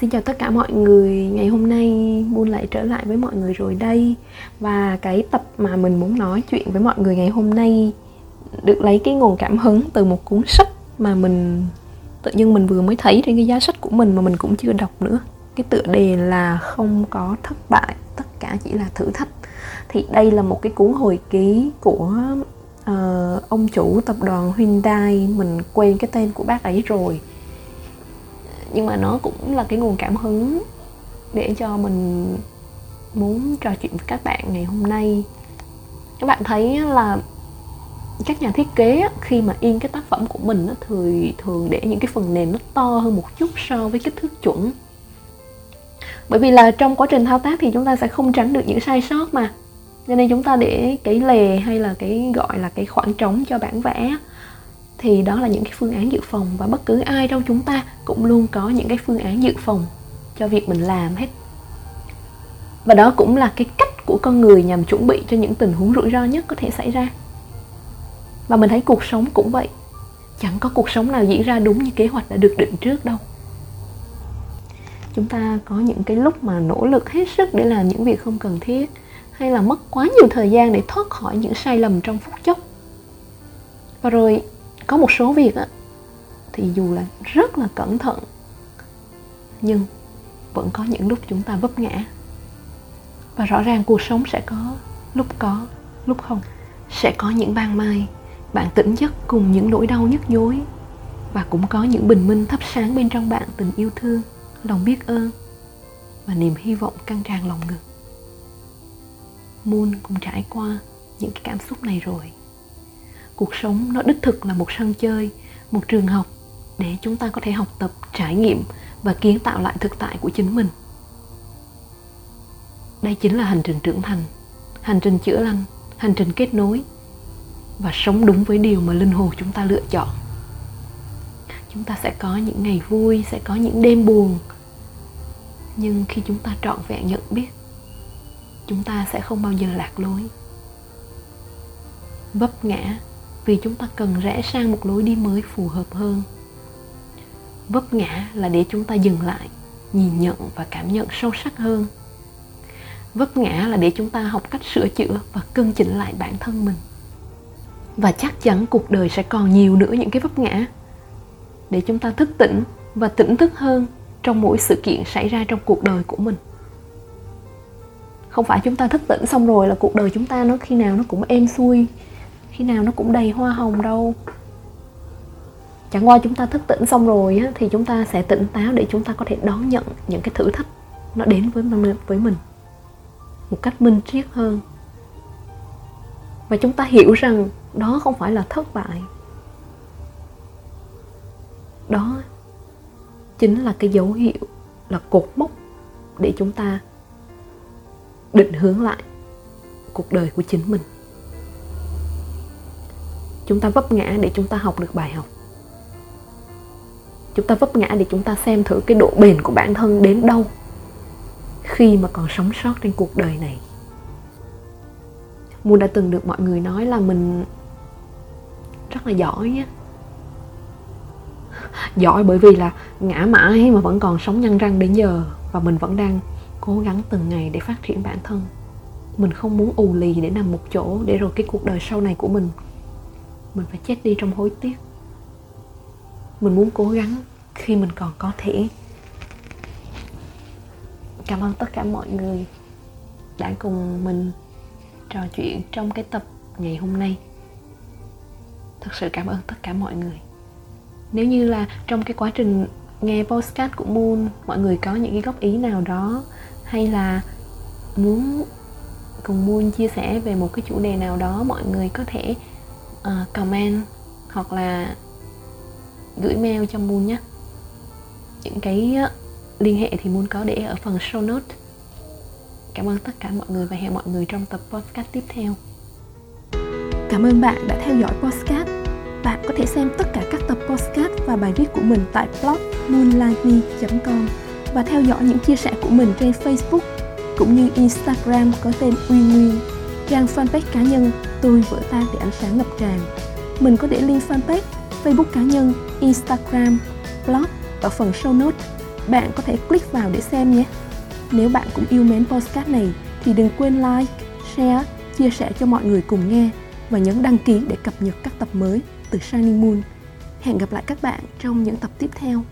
Xin chào tất cả mọi người, ngày hôm nay buôn lại trở lại với mọi người rồi đây. Và cái tập mà mình muốn nói chuyện với mọi người ngày hôm nay Được lấy cái nguồn cảm hứng từ một cuốn sách mà mình tự nhiên mình vừa mới thấy trên cái giá sách của mình mà mình cũng chưa đọc nữa. Cái tựa đề là không có thất bại, tất cả chỉ là thử thách. Thì đây là một cái cuốn hồi ký của uh, ông chủ tập đoàn Hyundai. Mình quên cái tên của bác ấy rồi nhưng mà nó cũng là cái nguồn cảm hứng để cho mình muốn trò chuyện với các bạn ngày hôm nay. Các bạn thấy là các nhà thiết kế khi mà in cái tác phẩm của mình thì thường để những cái phần nền nó to hơn một chút so với kích thước chuẩn. Bởi vì là trong quá trình thao tác thì chúng ta sẽ không tránh được những sai sót mà. Cho nên chúng ta để cái lề hay là cái gọi là cái khoảng trống cho bản vẽ thì đó là những cái phương án dự phòng và bất cứ ai trong chúng ta cũng luôn có những cái phương án dự phòng cho việc mình làm hết. Và đó cũng là cái cách của con người nhằm chuẩn bị cho những tình huống rủi ro nhất có thể xảy ra. Và mình thấy cuộc sống cũng vậy. Chẳng có cuộc sống nào diễn ra đúng như kế hoạch đã được định trước đâu. Chúng ta có những cái lúc mà nỗ lực hết sức để làm những việc không cần thiết, hay là mất quá nhiều thời gian để thoát khỏi những sai lầm trong phút chốc. Và rồi có một số việc á, thì dù là rất là cẩn thận, nhưng vẫn có những lúc chúng ta vấp ngã. Và rõ ràng cuộc sống sẽ có lúc có, lúc không. Sẽ có những ban mai, bạn tỉnh giấc cùng những nỗi đau nhức nhối. Và cũng có những bình minh thắp sáng bên trong bạn tình yêu thương, lòng biết ơn và niềm hy vọng căng tràn lòng ngực. Moon cũng trải qua những cái cảm xúc này rồi cuộc sống nó đích thực là một sân chơi, một trường học để chúng ta có thể học tập, trải nghiệm và kiến tạo lại thực tại của chính mình. Đây chính là hành trình trưởng thành, hành trình chữa lành, hành trình kết nối và sống đúng với điều mà linh hồn chúng ta lựa chọn. Chúng ta sẽ có những ngày vui, sẽ có những đêm buồn, nhưng khi chúng ta trọn vẹn nhận biết, chúng ta sẽ không bao giờ lạc lối. Vấp ngã vì chúng ta cần rẽ sang một lối đi mới phù hợp hơn. Vấp ngã là để chúng ta dừng lại, nhìn nhận và cảm nhận sâu sắc hơn. Vấp ngã là để chúng ta học cách sửa chữa và cân chỉnh lại bản thân mình. Và chắc chắn cuộc đời sẽ còn nhiều nữa những cái vấp ngã. Để chúng ta thức tỉnh và tỉnh thức hơn trong mỗi sự kiện xảy ra trong cuộc đời của mình. Không phải chúng ta thức tỉnh xong rồi là cuộc đời chúng ta nó khi nào nó cũng êm xuôi khi nào nó cũng đầy hoa hồng đâu. Chẳng qua chúng ta thức tỉnh xong rồi á, thì chúng ta sẽ tỉnh táo để chúng ta có thể đón nhận những cái thử thách nó đến với với mình một cách minh triết hơn. Và chúng ta hiểu rằng đó không phải là thất bại. Đó chính là cái dấu hiệu là cột mốc để chúng ta định hướng lại cuộc đời của chính mình chúng ta vấp ngã để chúng ta học được bài học. Chúng ta vấp ngã để chúng ta xem thử cái độ bền của bản thân đến đâu khi mà còn sống sót trên cuộc đời này. Moon đã từng được mọi người nói là mình rất là giỏi nhé giỏi bởi vì là ngã mãi mà vẫn còn sống nhăn răng đến giờ và mình vẫn đang cố gắng từng ngày để phát triển bản thân. Mình không muốn ù lì để nằm một chỗ để rồi cái cuộc đời sau này của mình mình phải chết đi trong hối tiếc. Mình muốn cố gắng khi mình còn có thể. Cảm ơn tất cả mọi người đã cùng mình trò chuyện trong cái tập ngày hôm nay. Thật sự cảm ơn tất cả mọi người. Nếu như là trong cái quá trình nghe postcard của Moon, mọi người có những cái góp ý nào đó, hay là muốn cùng Moon chia sẻ về một cái chủ đề nào đó, mọi người có thể uh, comment hoặc là gửi mail cho Moon nhé. Những cái ờ, liên hệ thì muốn có để ở phần show note cảm ơn tất cả mọi người và hẹn mọi người trong tập podcast tiếp theo. Cảm ơn bạn đã theo dõi podcast. Bạn có thể xem tất cả các tập podcast và bài viết của mình tại blog moonlightme.com và theo dõi những chia sẻ của mình trên Facebook cũng như Instagram có tên Uy Nguyên, trang fanpage cá nhân Tôi vỡ tan để ánh sáng ngập tràn. Mình có để link fanpage, Facebook cá nhân, Instagram, blog ở phần show notes. Bạn có thể click vào để xem nhé. Nếu bạn cũng yêu mến podcast này thì đừng quên like, share, chia sẻ cho mọi người cùng nghe và nhấn đăng ký để cập nhật các tập mới từ Shining Moon. Hẹn gặp lại các bạn trong những tập tiếp theo.